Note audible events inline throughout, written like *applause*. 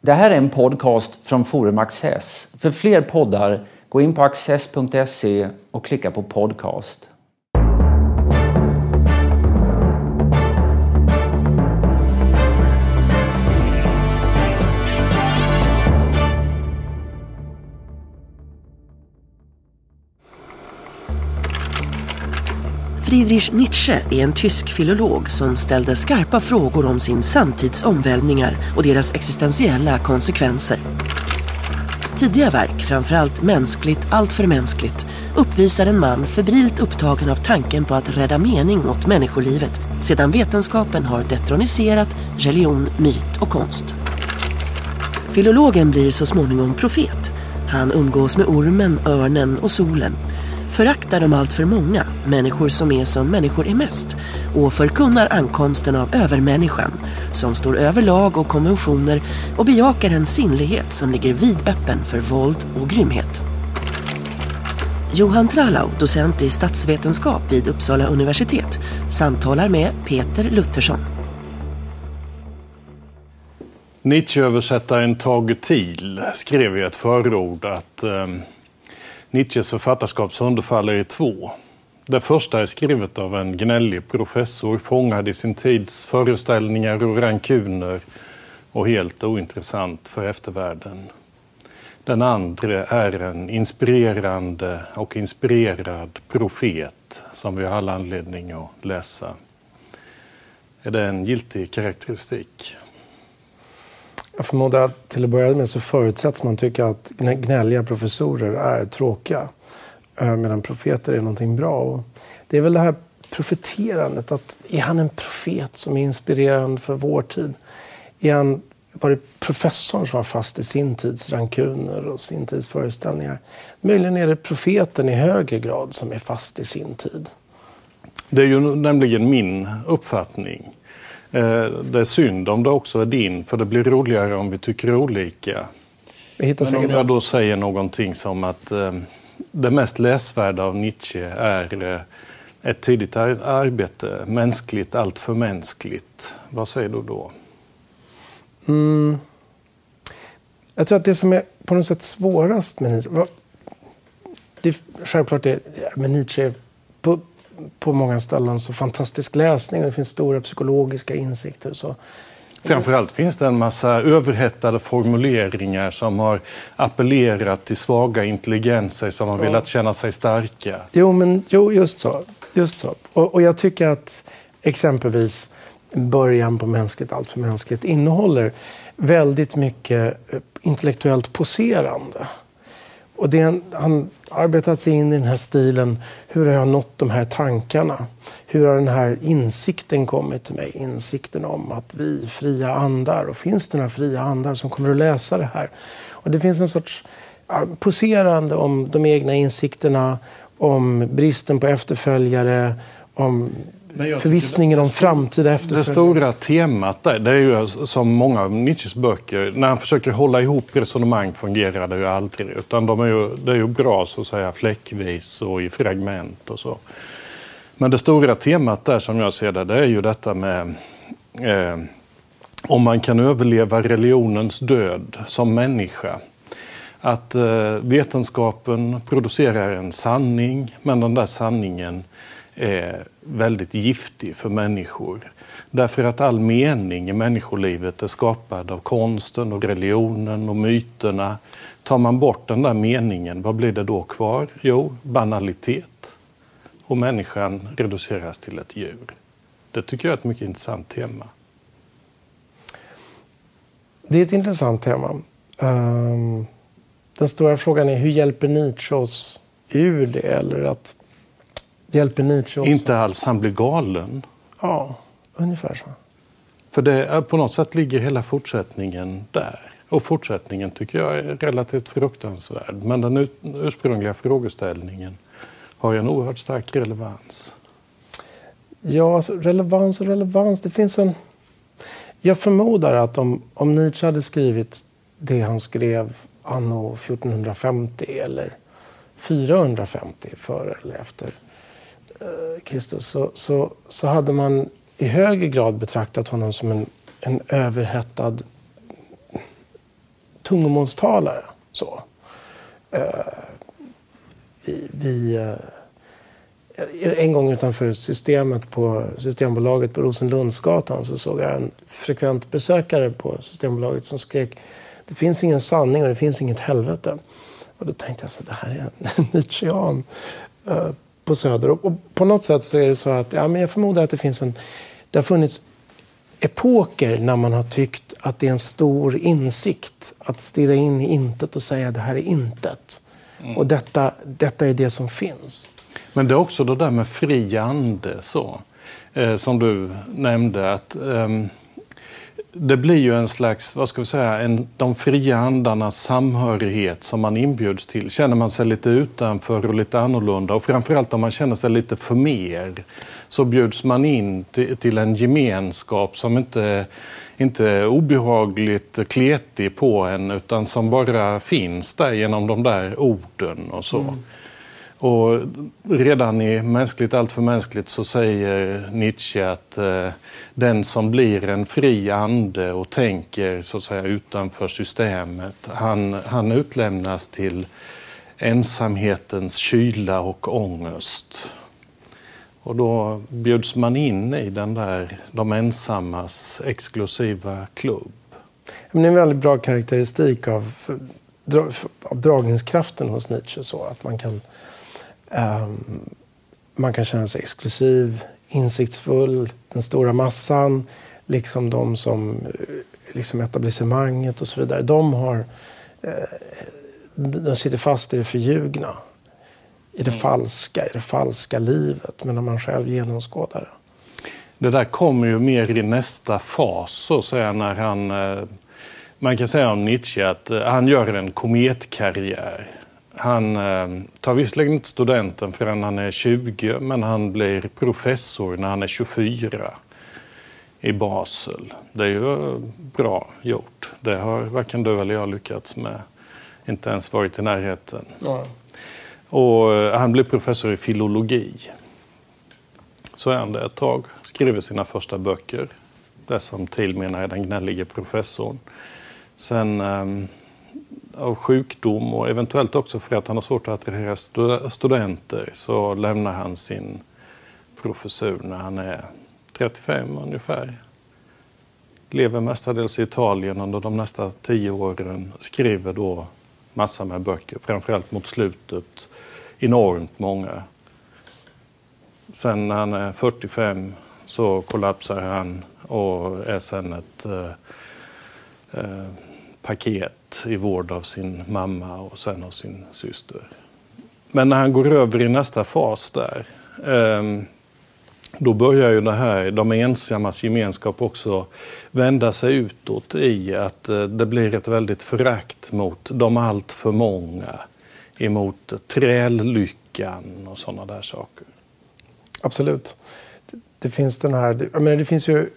Det här är en podcast från Forum Access. För fler poddar, gå in på access.se och klicka på podcast. Friedrich Nietzsche är en tysk filolog som ställde skarpa frågor om sin samtids omvälvningar och deras existentiella konsekvenser. Tidiga verk, framförallt Mänskligt, allt för mänskligt, uppvisar en man febrilt upptagen av tanken på att rädda mening åt människolivet sedan vetenskapen har detroniserat religion, myt och konst. Filologen blir så småningom profet. Han umgås med ormen, örnen och solen föraktar de allt för många, människor som är som människor är mest och förkunnar ankomsten av övermänniskan som står över lag och konventioner och bejakar en sinnlighet som ligger vidöppen för våld och grymhet. Johan Tralau, docent i statsvetenskap vid Uppsala universitet, samtalar med Peter Luthersson. Nietzsche-översättaren Tage Thiel skrev i ett förord att eh, Nietzsches författarskap sönderfaller i två. Det första är skrivet av en gnällig professor fångad i sin tids föreställningar och rankuner och helt ointressant för eftervärlden. Den andra är en inspirerande och inspirerad profet som vi har all anledning att läsa. Är det en giltig karaktäristik? Jag förmodar att till att börja med så förutsätts man tycka att gnälliga professorer är tråkiga. Eh, medan profeter är någonting bra. Och det är väl det här profeterandet. Att är han en profet som är inspirerande för vår tid? Är han, var det professorn som var fast i sin tids rankuner och sin tids föreställningar? Möjligen är det profeten i högre grad som är fast i sin tid. Det är ju nämligen min uppfattning. Eh, det är synd om det också är din, för det blir roligare om vi tycker olika. Men om jag då säger någonting som att eh, det mest läsvärda av Nietzsche är eh, ett tidigt arbete, mänskligt, allt för mänskligt. Vad säger du då? Mm. Jag tror att det som är på något sätt svårast med Nietzsche... Det, självklart är med Nietzsche på, på många ställen så fantastisk läsning. Det finns stora psykologiska insikter. Så. Framförallt finns det en massa överhettade formuleringar som har appellerat till svaga intelligenser som har ja. velat känna sig starka. Jo, men jo, just så. Just så. Och, och jag tycker att exempelvis början på mänskligt, allt för mänskligt innehåller väldigt mycket eh, intellektuellt poserande. Och det, han arbetat sig in i den här stilen. Hur har jag nått de här tankarna? Hur har den här insikten kommit till mig? Insikten om att vi fria andar. Och finns det några fria andar som kommer att läsa det här? Och det finns en sorts poserande om de egna insikterna, om bristen på efterföljare, om förvissningen om framtida efterföljare. Det stora temat där, det är ju som många av Nietzsches böcker, när han försöker hålla ihop resonemang fungerar det ju aldrig. Utan de är ju, det är ju bra så att säga fläckvis och i fragment och så. Men det stora temat där som jag ser det, det är ju detta med eh, om man kan överleva religionens död som människa. Att eh, vetenskapen producerar en sanning, men den där sanningen är väldigt giftig för människor. Därför att all mening i människolivet är skapad av konsten och religionen och myterna. Tar man bort den där meningen, vad blir det då kvar? Jo, banalitet. Och människan reduceras till ett djur. Det tycker jag är ett mycket intressant tema. Det är ett intressant tema. Ehm, den stora frågan är hur hjälper Nietzsche oss ur det? Eller att Hjälper Nietzsche också? Inte alls, han blir galen. Ja, ungefär så. För det, på något sätt ligger hela fortsättningen där. Och fortsättningen tycker jag är relativt fruktansvärd. Men den ursprungliga frågeställningen har en oerhört stark relevans. Ja, alltså, relevans och relevans. Det finns en... Jag förmodar att om, om Nietzsche hade skrivit det han skrev anno 1450 eller 450 före eller efter Eh, Kristus så, så, så hade man i högre grad betraktat honom som en, en överhettad tungomålstalare. Så. Eh, vi, vi eh, en gång utanför systemet på Systembolaget på Rosenlundsgatan så såg jag en frekvent besökare på Systembolaget som skrek det finns ingen sanning och det finns inget helvete. Och då tänkte jag så det här är en *laughs* Nietzschean uh, på Söder. Och, och, på något sätt så är det så att ja, men jag förmodar att det finns en... Det har funnits epoker när man har tyckt att det är en stor insikt att stirra in i intet och säga det här är intet. Mm. Och detta, detta är det som finns. Men det är också det där med fri ande, så, eh, som du nämnde. att eh, det blir ju en slags, vad ska vi säga, en, de fria andarnas samhörighet som man inbjuds till. Känner man sig lite utanför och lite annorlunda och framförallt om man känner sig lite för mer så bjuds man in till, till en gemenskap som inte inte är obehagligt kletig på en utan som bara finns där genom de där orden och så. Mm. Och redan i Mänskligt allt för mänskligt så säger Nietzsche att eh, den som blir en fri ande och tänker så att säga utanför systemet, han, han utlämnas till ensamhetens kyla och ångest. Och då bjuds man in i den där de ensammas exklusiva klubb. Men det är en väldigt bra karaktäristik av, av dragningskraften hos Nietzsche. Så att man kan man kan känna sig exklusiv, insiktsfull, den stora massan, liksom de som eh, liksom etablissemanget och så vidare. De, har, eh, de sitter fast i det förljugna, i det mm. falska, i det falska livet, medan man själv genomskådar det. Det där kommer ju mer i nästa fas, så att säga, när han... Eh, man kan säga om Nietzsche att han gör en kometkarriär. Han eh, tar visserligen inte studenten förrän han är 20 men han blir professor när han är 24 i Basel. Det är ju bra gjort. Det har varken du eller jag lyckats med. Inte ens varit i närheten. Ja. Och eh, han blir professor i filologi. Så är han det ett tag. Skriver sina första böcker. Det som tillmenar är den gnällige professorn. Sen eh, av sjukdom och eventuellt också för att han har svårt att attrahera studenter så lämnar han sin professur när han är 35 ungefär. Lever mestadels i Italien under de nästa tio åren. Skriver då massor med böcker, framförallt mot slutet enormt många. Sen när han är 45 så kollapsar han och är sen ett eh, eh, paket i vård av sin mamma och sen av sin syster. Men när han går över i nästa fas där, ehm, då börjar ju det här, de ensammas gemenskap också vända sig utåt i att eh, det blir ett väldigt förakt mot de allt för många, emot trällyckan och sådana där saker. Absolut. Det finns den här, jag menar, det finns ju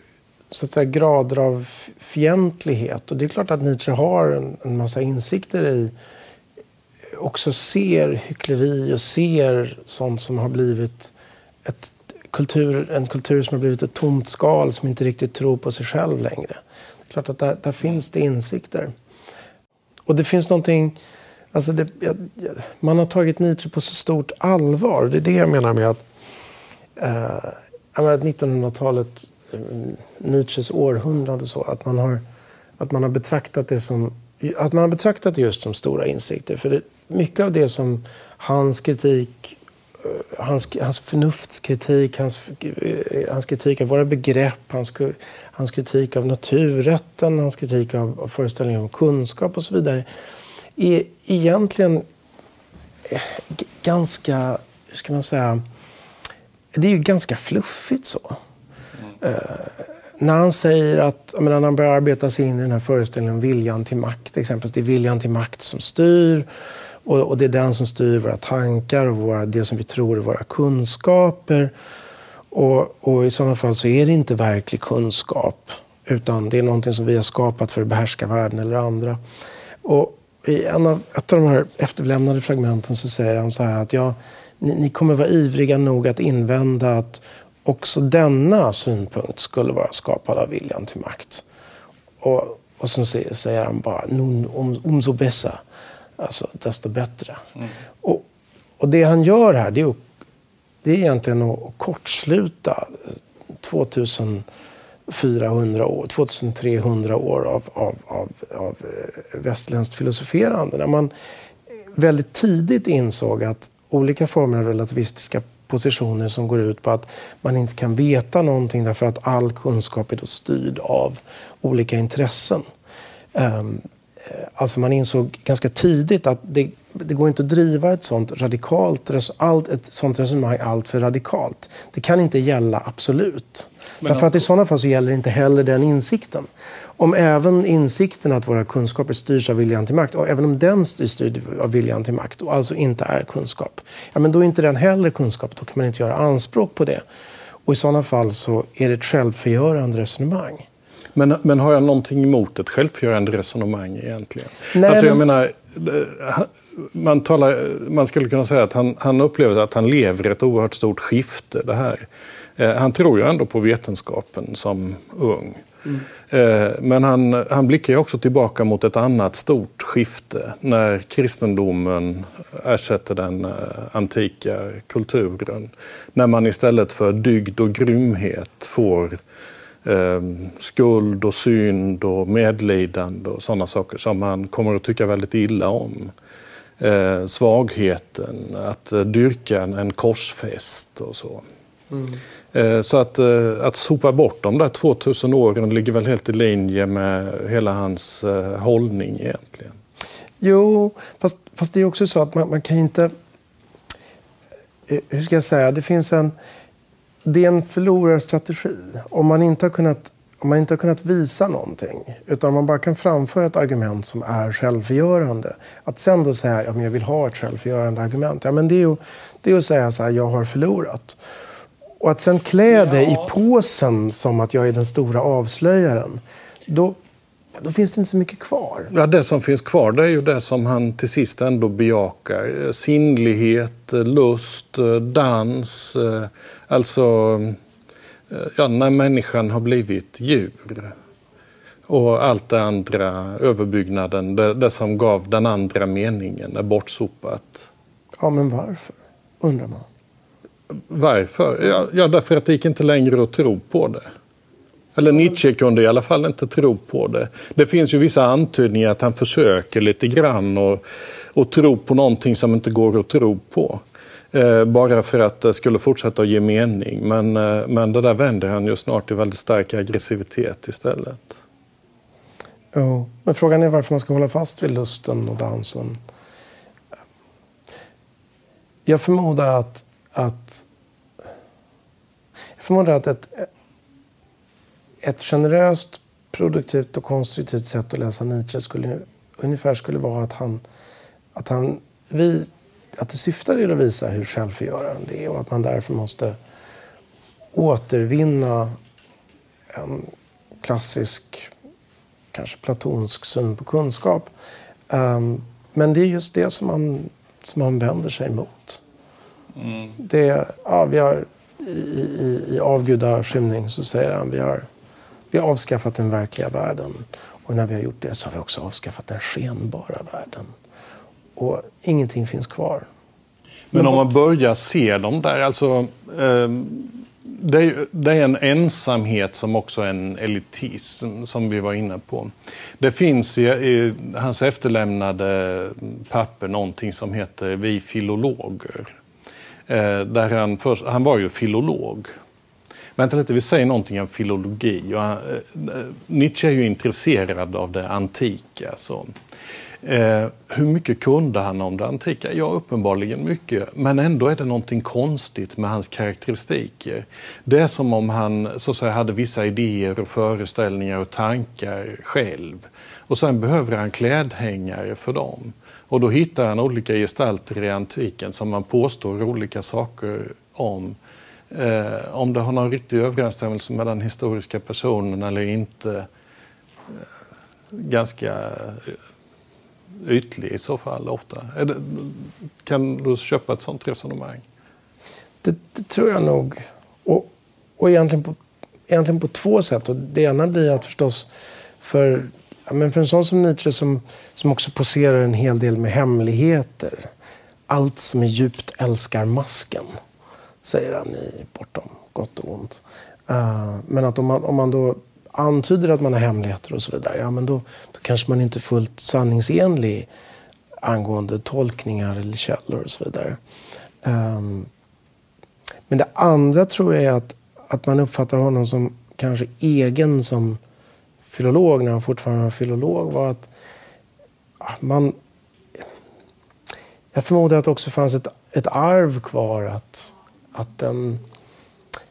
så att säga, grader av fientlighet. Och det är klart att Nietzsche har en, en massa insikter i också ser hyckleri och ser sånt som har blivit ett kultur, en kultur som har blivit ett tomt skal som inte riktigt tror på sig själv längre. Det är klart att där, där finns det insikter. Och det finns någonting... Alltså det, man har tagit Nietzsche på så stort allvar. Det är det jag menar med att eh, 1900-talet Nietzsches århundrade så att man har, att man har betraktat det som att man har betraktat det just som stora insikter. För det, mycket av det som hans kritik, eh, hans, hans förnuftskritik, hans, eh, hans kritik av våra begrepp, hans, hans kritik av naturrätten, hans kritik av, av föreställningen om kunskap och så vidare är egentligen eh, ganska, hur ska man säga, det är ju ganska fluffigt så. Eh, när han säger att, menar, när han börjar arbeta sig in i den här föreställningen om viljan till makt, exempelvis det är viljan till makt som styr och, och det är den som styr våra tankar och våra, det som vi tror är våra kunskaper. Och, och i sådana fall så är det inte verklig kunskap utan det är någonting som vi har skapat för att behärska världen eller andra. Och i en av, ett av de här efterlämnade fragmenten så säger han så här att ja, ni, ni kommer vara ivriga nog att invända att också denna synpunkt skulle vara skapad av viljan till makt. Och, Och så säger, säger han bara om, umso bättre. Alltså desto bättre. Mm. Och, och det han gör här det är, det är egentligen att kortsluta 2400 år, 2300 år av, av, av, av eh, västerländskt filosoferande. När man väldigt tidigt insåg att olika former av relativistiska positioner som går ut på att man inte kan veta någonting därför att all kunskap är då styrd av olika intressen. Ehm, eh, alltså man insåg ganska tidigt att det, det går inte att driva ett sånt, radikalt, allt, ett sånt resonemang allt för radikalt. Det kan inte gälla absolut. Men Därför att i sådana fall så gäller inte heller den insikten. Om även insikten att våra kunskaper styrs av viljan till makt och även om den styrs styrd av viljan till makt och alltså inte är kunskap. Ja, men då är inte den heller kunskap. Då kan man inte göra anspråk på det. Och i sådana fall så är det ett självförgörande resonemang. Men, men har jag någonting emot ett självförgörande resonemang egentligen? Nej, alltså jag men... menar, man, talar, man skulle kunna säga att han, han upplever att han lever ett oerhört stort skifte. Det här. Eh, han tror ju ändå på vetenskapen som ung. Mm. Men han, han blickar också tillbaka mot ett annat stort skifte när kristendomen ersätter den eh, antika kulturen. När man istället för dygd och grymhet får eh, skuld och synd och medlidande och sådana saker som han kommer att tycka väldigt illa om. Eh, svagheten, att dyrka en, korsfäst och så. Mm. Eh, så att, eh, att sopa bort de där 2000 åren ligger väl helt i linje med hela hans eh, hållning egentligen. Jo, fast, fast det är också så att man, man kan inte... Hur ska jag säga? Det finns en... Det är en förlorarstrategi. Om man inte har kunnat om man inte har kunnat visa någonting, utan man bara kan framföra ett argument som är självförgörande. Att sen då säga att ja, jag vill ha ett självförgörande argument, ja, men det, är ju, det är att säga så här, jag har förlorat. Och att sen klä det i påsen som att jag är den stora avslöjaren. Då, då finns det inte så mycket kvar. Ja, det som finns kvar det är ju det som han till sist ändå bejakar. Sinnlighet, lust, dans. Alltså ja, när människan har blivit djur. Och allt det andra, överbyggnaden, det, det som gav den andra meningen är bortsopat. Ja, men varför? Undrar man. Varför? Ja, ja, därför att det gick inte längre att tro på det. Eller Nietzsche kunde i alla fall inte tro på det. Det finns ju vissa antydningar att han försöker lite grann och, och tro på någonting som inte går att tro på. Eh, bara för att det skulle fortsätta att ge mening. Men, eh, men det där vänder han ju snart till väldigt stark aggressivitet istället. Ja, men frågan är varför man ska hålla fast vid lusten och dansen. Jag förmodar att att jag förmodar att ett, ett generöst, produktivt och konstruktivt sätt att läsa Nietzsche skulle ungefär skulle vara att han, att han vi, att det syftar till att visa hur självförgörande det är och att man därför måste återvinna en klassisk, kanske platonsk syn på kunskap. Um, men det är just det som man, som man vänder sig mot. Mm. Det, ja, vi har, I i, i avgudaskymning så säger han vi har, vi har avskaffat den verkliga världen. Och när vi har gjort det så har vi också avskaffat den skenbara världen. Och ingenting finns kvar. Men om man börjar se dem där, alltså eh, det, är, det är en ensamhet som också är en elitism, som vi var inne på. Det finns i, i hans efterlämnade papper någonting som heter Vi filologer. Eh, där han, först, han var ju filolog. Vänta lite, vi säger någonting om filologi. Och han, eh, Nietzsche är ju intresserad av det antika. Så. Eh, hur mycket kunde han om det antika? Ja, uppenbarligen mycket. Men ändå är det någonting konstigt med hans karaktäristiker. Det är som om han så att säga, hade vissa idéer och föreställningar och tankar själv. Och sen behöver han klädhängare för dem. Och då hittar han olika gestalter i antiken som man påstår olika saker om. Eh, om det har någon riktig överensstämmelse med den historiska personen eller inte. Eh, ganska eh, ytlig i så fall ofta. Det, kan du köpa ett sånt resonemang? Det, det tror jag nog. Och, och egentligen, på, egentligen på två sätt. Och det ena blir att förstås för men för en sån som Nietzsche som, som också poserar en hel del med hemligheter. Allt som är djupt älskar masken, säger han i Bortom gott och ont. Uh, men att om man, om man då antyder att man har hemligheter och så vidare, ja men då kanske man inte är fullt sanningsenlig angående tolkningar eller källor och så vidare. Um, men det andra tror jag är att, att man uppfattar honom som kanske egen som filolog när han fortfarande var filolog var att ah, man... Jag förmodar att det också fanns ett, ett arv kvar. Att, att den,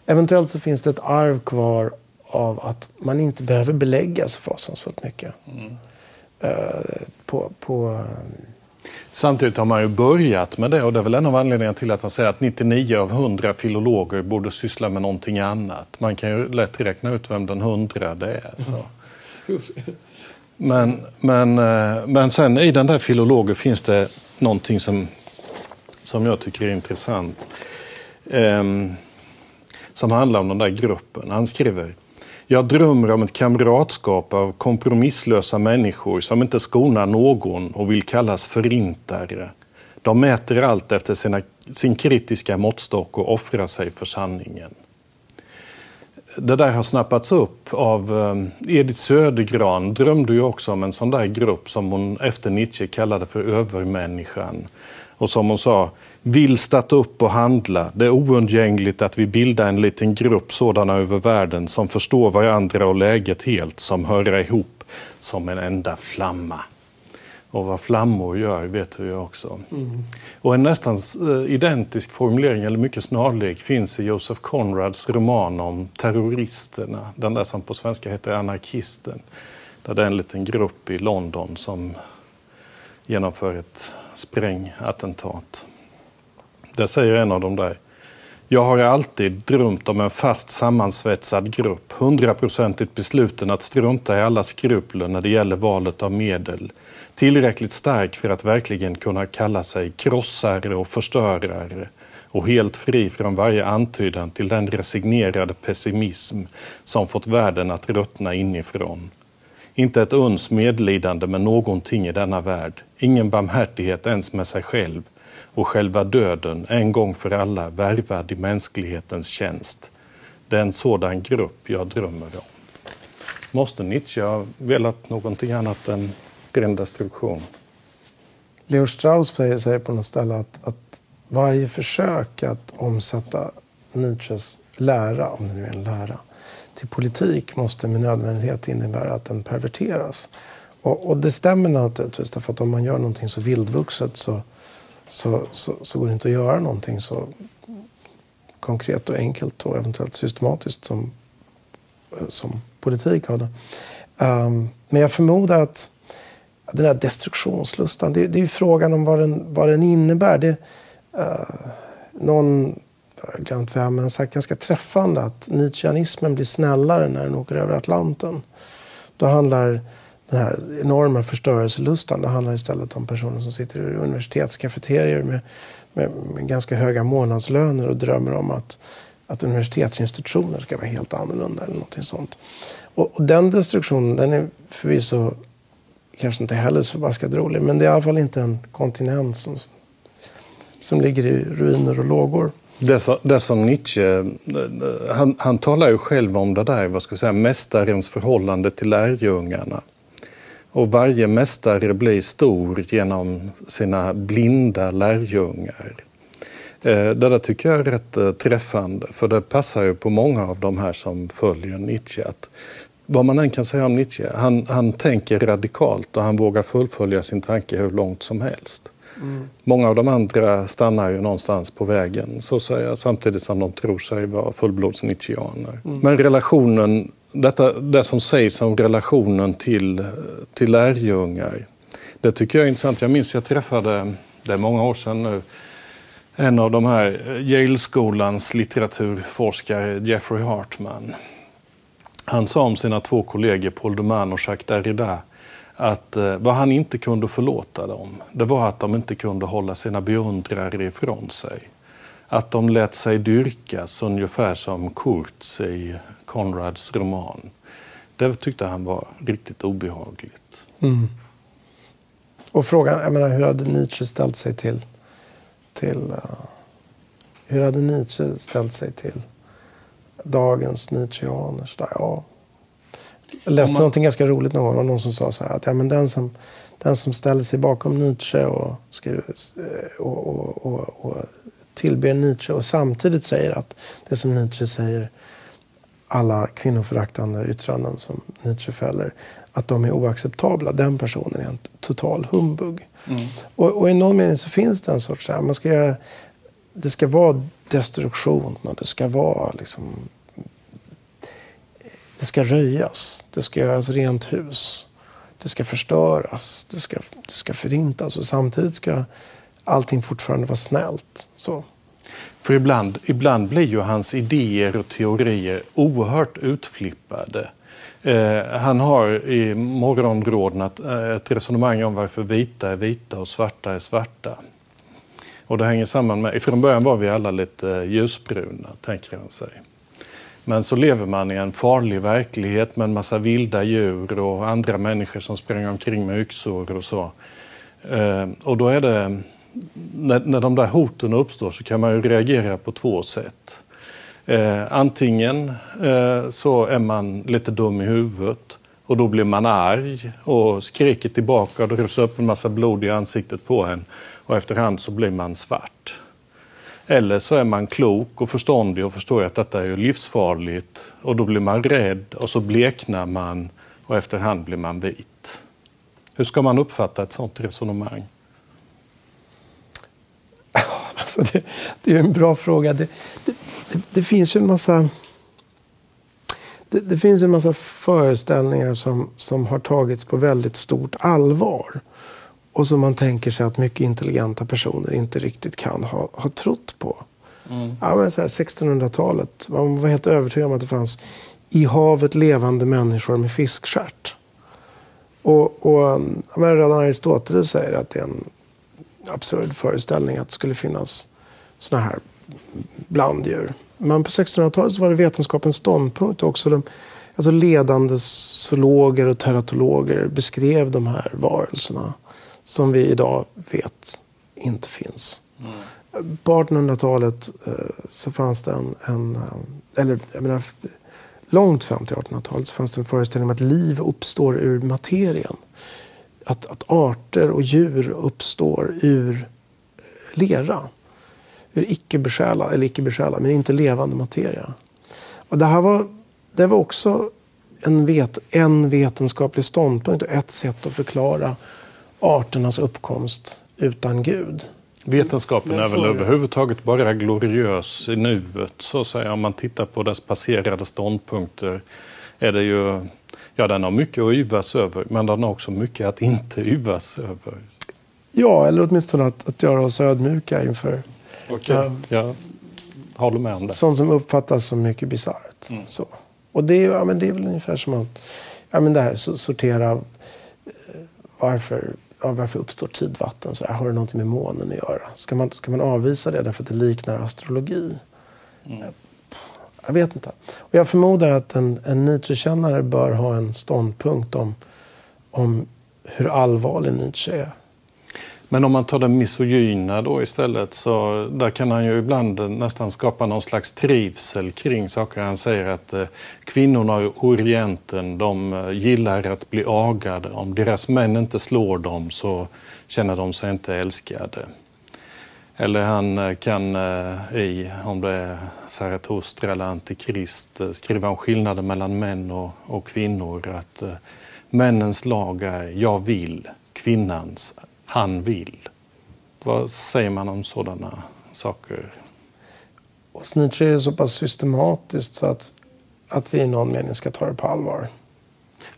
eventuellt så finns det ett arv kvar av att man inte behöver belägga så fasansfullt mycket. Mm. Uh, på, på Samtidigt har man ju börjat med det och det är väl en av anledningarna till att han säger att 99 av 100 filologer borde syssla med någonting annat. Man kan ju lätt räkna ut vem den hundrade är. Så. *laughs* Men, men, eh, men sen i den där filologen finns det någonting som, som jag tycker är intressant. Um, som handlar om den där gruppen. Han skriver jag drömmer om ett kamratskap av kompromisslösa människor som inte skonar någon och vill kallas förintare. De mäter allt efter sina, sin kritiska måttstock och offrar sig för sanningen. Det där har snappats upp av eh, Edith Södergran drömde ju också om en sån där grupp som hon efter Nietzsche kallade för övermänniskan. Och som hon sa, vill starta upp och handla. Det är oundgängligt att vi bildar en liten grupp sådana över världen som förstår varandra och läget helt, som hör ihop som en enda flamma. Och vad flammor gör vet vi också. Mm. Och en nästan eh, identisk formulering, eller mycket snarlik, finns i Joseph Conrads roman om terroristerna. Den där som på svenska heter Anarkisten. Där det är en liten grupp i London som genomför ett sprängattentat. Där säger en av dem där. Jag har alltid drömt om en fast sammansvetsad grupp, hundraprocentigt besluten att strunta i alla skrupler när det gäller valet av medel. Tillräckligt stark för att verkligen kunna kalla sig krossare och förstörare och helt fri från varje antydan till den resignerade pessimism som fått världen att ruttna inifrån. Inte ett uns medlidande med någonting i denna värld, ingen barmhärtighet ens med sig själv, och själva döden en gång för alla värvad i mänsklighetens tjänst. Det är en sådan grupp jag drömmer om. Måste Nietzsche ha velat någonting annat än ren destruktion? Leo Strauss säger på något ställe att, att varje försök att omsätta Nietzsches lära, om det nu är en lära, till politik måste med nödvändighet innebära att den perverteras. Och, och det stämmer naturligtvis, därför att om man gör någonting så vildvuxet så så, så, så går det inte att göra någonting så konkret och enkelt och eventuellt systematiskt som, som politik har det. Um, men jag förmodar att den här destruktionslustan, det, det är frågan om vad den, vad den innebär. Det, uh, någon, jag har glömt vem, men sagt ganska träffande att Nietzscheanismen blir snällare när den åker över Atlanten. Då handlar den här enorma förstörelselustan. Det handlar istället om personer som sitter i universitetskafeterier med, med, med, ganska höga månadslöner och drömmer om att, att universitetsinstitutioner ska vara helt annorlunda eller någonting sånt. Och, och den destruktionen, den är förvisso kanske inte heller så förbaskat rolig, men det är i alla fall inte en kontinent som, som ligger i ruiner och lågor. Det, som, det som Nietzsche, han, han talar ju själv om det där, vad ska jag säga, mästarens förhållande till lärjungarna. Och varje mästare blir stor genom sina blinda lärjungar. Eh, det där tycker jag är rätt eh, träffande, för det passar ju på många av de här som följer Nietzsche. Att vad man än kan säga om Nietzsche, han, han tänker radikalt och han vågar fullfölja sin tanke hur långt som helst. Mm. Många av de andra stannar ju någonstans på vägen, så säga, samtidigt som de tror sig vara fullblods Nietzscheaner. Mm. Men relationen detta, det som sägs om relationen till, till lärjungar, det tycker jag är intressant. Jag minns jag träffade, det är många år sedan nu, en av de här Yale-skolans litteraturforskare, Jeffrey Hartman. Han sa om sina två kollegor Paul Duman och Jacques Derrida att eh, vad han inte kunde förlåta dem, det var att de inte kunde hålla sina beundrare ifrån sig. Att de lät sig dyrkas ungefär som Kurtz i Conrads roman. Det tyckte han var riktigt obehagligt. Mm. Och frågan, jag menar, hur hade Nietzsche ställt sig till, till uh, hur hade Nietzsche ställt sig till dagens Nietzscheaner? Ja. Jag läste man... någonting ganska roligt någon gång. Någon som sa så här att ja, men den, som, den som ställer sig bakom Nietzsche och, skriver, och, och, och, och tillber Nietzsche och samtidigt säger att det som Nietzsche säger alla kvinnoföraktande yttranden som Nietzsche fäller, att de är oacceptabla. Den personen är en total humbug. Mm. Och, och, i någon mening så finns det en sorts, man ska det ska vara destruktion och det ska vara liksom, det ska röjas, det ska göras rent hus, det ska förstöras, det ska, det ska förintas och samtidigt ska allting fortfarande vara snällt. Så. För ibland, ibland blir ju hans idéer och teorier oerhört utflippade. Eh, han har i morgonråden ett, eh, ett resonemang om varför vita är vita och svarta är svarta. Och det hänger samman med, från början var vi alla lite ljusbruna, tänker han sig. Men så lever man i en farlig verklighet med en massa vilda djur och andra människor som springer omkring med yxor och så. Eh, och då är det när, när de där hoten uppstår så kan man ju reagera på två sätt. Eh, antingen eh, så är man lite dum i huvudet och då blir man arg och skriker tillbaka och det rusar upp en massa blod i ansiktet på en och efterhand så blir man svart. Eller så är man klok och förståndig och förstår att detta är livsfarligt och då blir man rädd och så bleknar man och efterhand blir man vit. Hur ska man uppfatta ett sådant resonemang? *laughs* Alltså det, det är en bra fråga. Det, det, det finns ju en massa... Det, finns en massa föreställningar som, som har tagits på väldigt stort allvar. Och som man tänker sig att mycket intelligenta personer inte riktigt kan ha, ha trott på. Mm. Ja, men 1600-talet, man var helt övertygad om att det fanns i havet levande människor med fiskstjärt. Och, och men redan Aristoteles säger att det är en absurd föreställning att det skulle finnas såna här blanddjur. Men på 1600-talet var det vetenskapens ståndpunkt. Också de, alltså ledande zoologer och teratologer beskrev de här varelserna som vi idag vet inte finns. Mm. På 1800-talet eh, så fanns det en, en eh, eller jag menar, långt fram till 1800-talet så fanns det en föreställning om att liv uppstår ur materien att, att arter och djur uppstår ur eh, lera. Ur icke-besjälad, eller icke-besjälad, men inte levande materia. Och det här var, det var också en, vet, en vetenskaplig ståndpunkt och ett sätt att förklara arternas uppkomst utan Gud. Vetenskapen är väl överhuvudtaget bara gloriös i nuet, så att säga. Om man tittar på dess passerade ståndpunkter är det ju Ja, den har mycket att yvas över, men den har också mycket att inte yvas över. Ja, eller åtminstone att, att göra oss ödmjuka inför okay. ja, jag håller med om det. Sånt som uppfattas som mycket bisarrt. Mm. Och det är, ja, men det är väl ungefär som att ja, men det här, sortera eh, varför, ja, varför uppstår tidvatten? Så här, har det någonting med månen att göra? Ska man, ska man avvisa det därför att det liknar astrologi? Mm. Jag vet inte. Och jag förmodar att en, en Nietzsche-kännare bör ha en ståndpunkt om, om hur allvarlig Nietzsche är. Men om man tar den misogyna då istället så där kan han ju ibland nästan skapa någon slags trivsel kring saker. Han säger att eh, kvinnorna i Orienten de eh, gillar att bli agade. Om deras män inte slår dem så känner de sig inte älskade. Eller han eh, kan eh, i, om det är Zarathustra eller Antikrist, eh, skriva om skillnaden mellan män och, och kvinnor. Att männens lag är jag vill, kvinnans han vill. Vad säger man om sådana saker? Hos Nietzsche är det så pass systematiskt så att, att vi i någon mening ska ta det på allvar.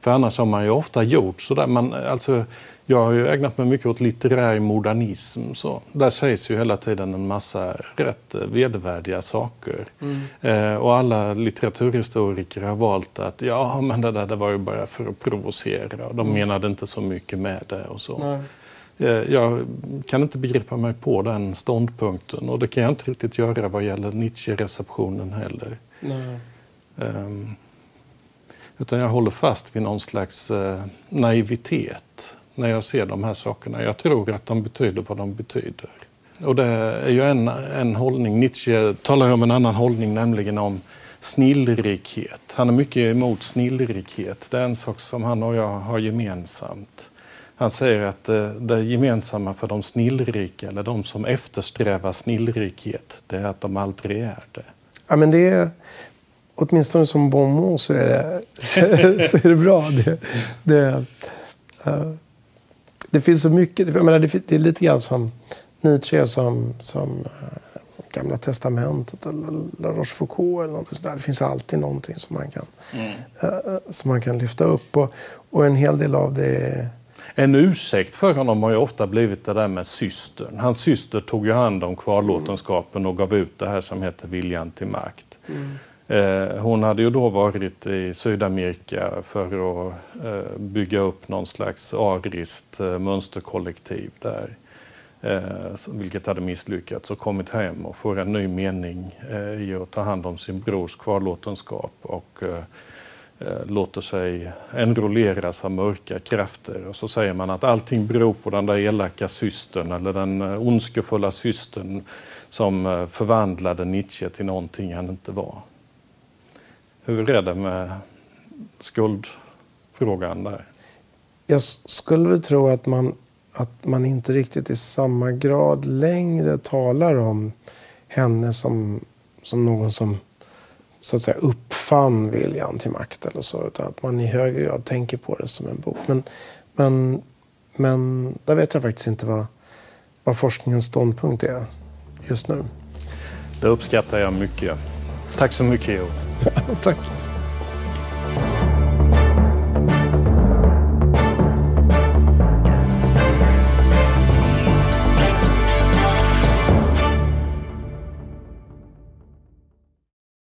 För annars har man ju ofta gjort sådär. Man, alltså, jag har ju ägnat mig mycket åt litterär modernism. Så där sägs ju hela tiden en massa rätt vedervärdiga saker. Mm. Eh, och alla litteraturhistoriker har valt att ja, men det där det var ju bara för att provocera. De mm. menade inte så mycket med det och så. Eh, jag kan inte begripa mig på den ståndpunkten och det kan jag inte riktigt göra vad gäller Nietzsche-receptionen heller. Um, Utan jag håller fast vid någon slags eh, naivitet när jag ser de här sakerna. Jag tror att de betyder vad de betyder. Och det är ju en, en hållning. Nietzsche talar om en annan hållning, nämligen om snillrikhet. Han är mycket emot snillrikhet. Det är en sak som han och jag har gemensamt. Han säger att eh, det gemensamma för de snillrika, eller de som eftersträvar snillrikhet, det är att de aldrig är det. Ja, men det är, åtminstone som bonmot så är det, *laughs* så är det bra. Det, det, uh, det finns så mycket. Jag menar, det, är lite grann som Nietzsche som, som uh, Gamla Testamentet eller La Rochefoucauld eller något sådär. Det finns alltid någonting som man kan, mm. uh, som man kan lyfta upp. Och, och en hel del av det är en ursäkt för honom har ju ofta blivit det där med systern. Hans syster tog ju hand om kvarlåtenskapen och gav ut det här som heter Viljan till makt. Mm. Eh, hon hade ju då varit i Sydamerika för att eh, bygga upp någon slags ariskt eh, mönsterkollektiv där. Vilket hade misslyckats och kommit hem och får en ny mening i att ta hand om sin brors kvarlåtenskap och låter sig enrolleras av mörka krafter. Och så säger man att allting beror på den där elaka systern eller den ondskefulla systern som förvandlade Nietzsche till någonting han inte var. Hur är det med skuldfrågan där? Jag skulle väl tro att man, att man inte riktigt i samma grad längre talar om henne som, som någon som så att säga uppfann viljan till makt eller så. Utan att man i högre grad tänker på det som en bok. Men, men, men där vet jag faktiskt inte vad, vad forskningens ståndpunkt är just nu. Det uppskattar jag mycket. Tack så mycket, Jo. *laughs* Tack.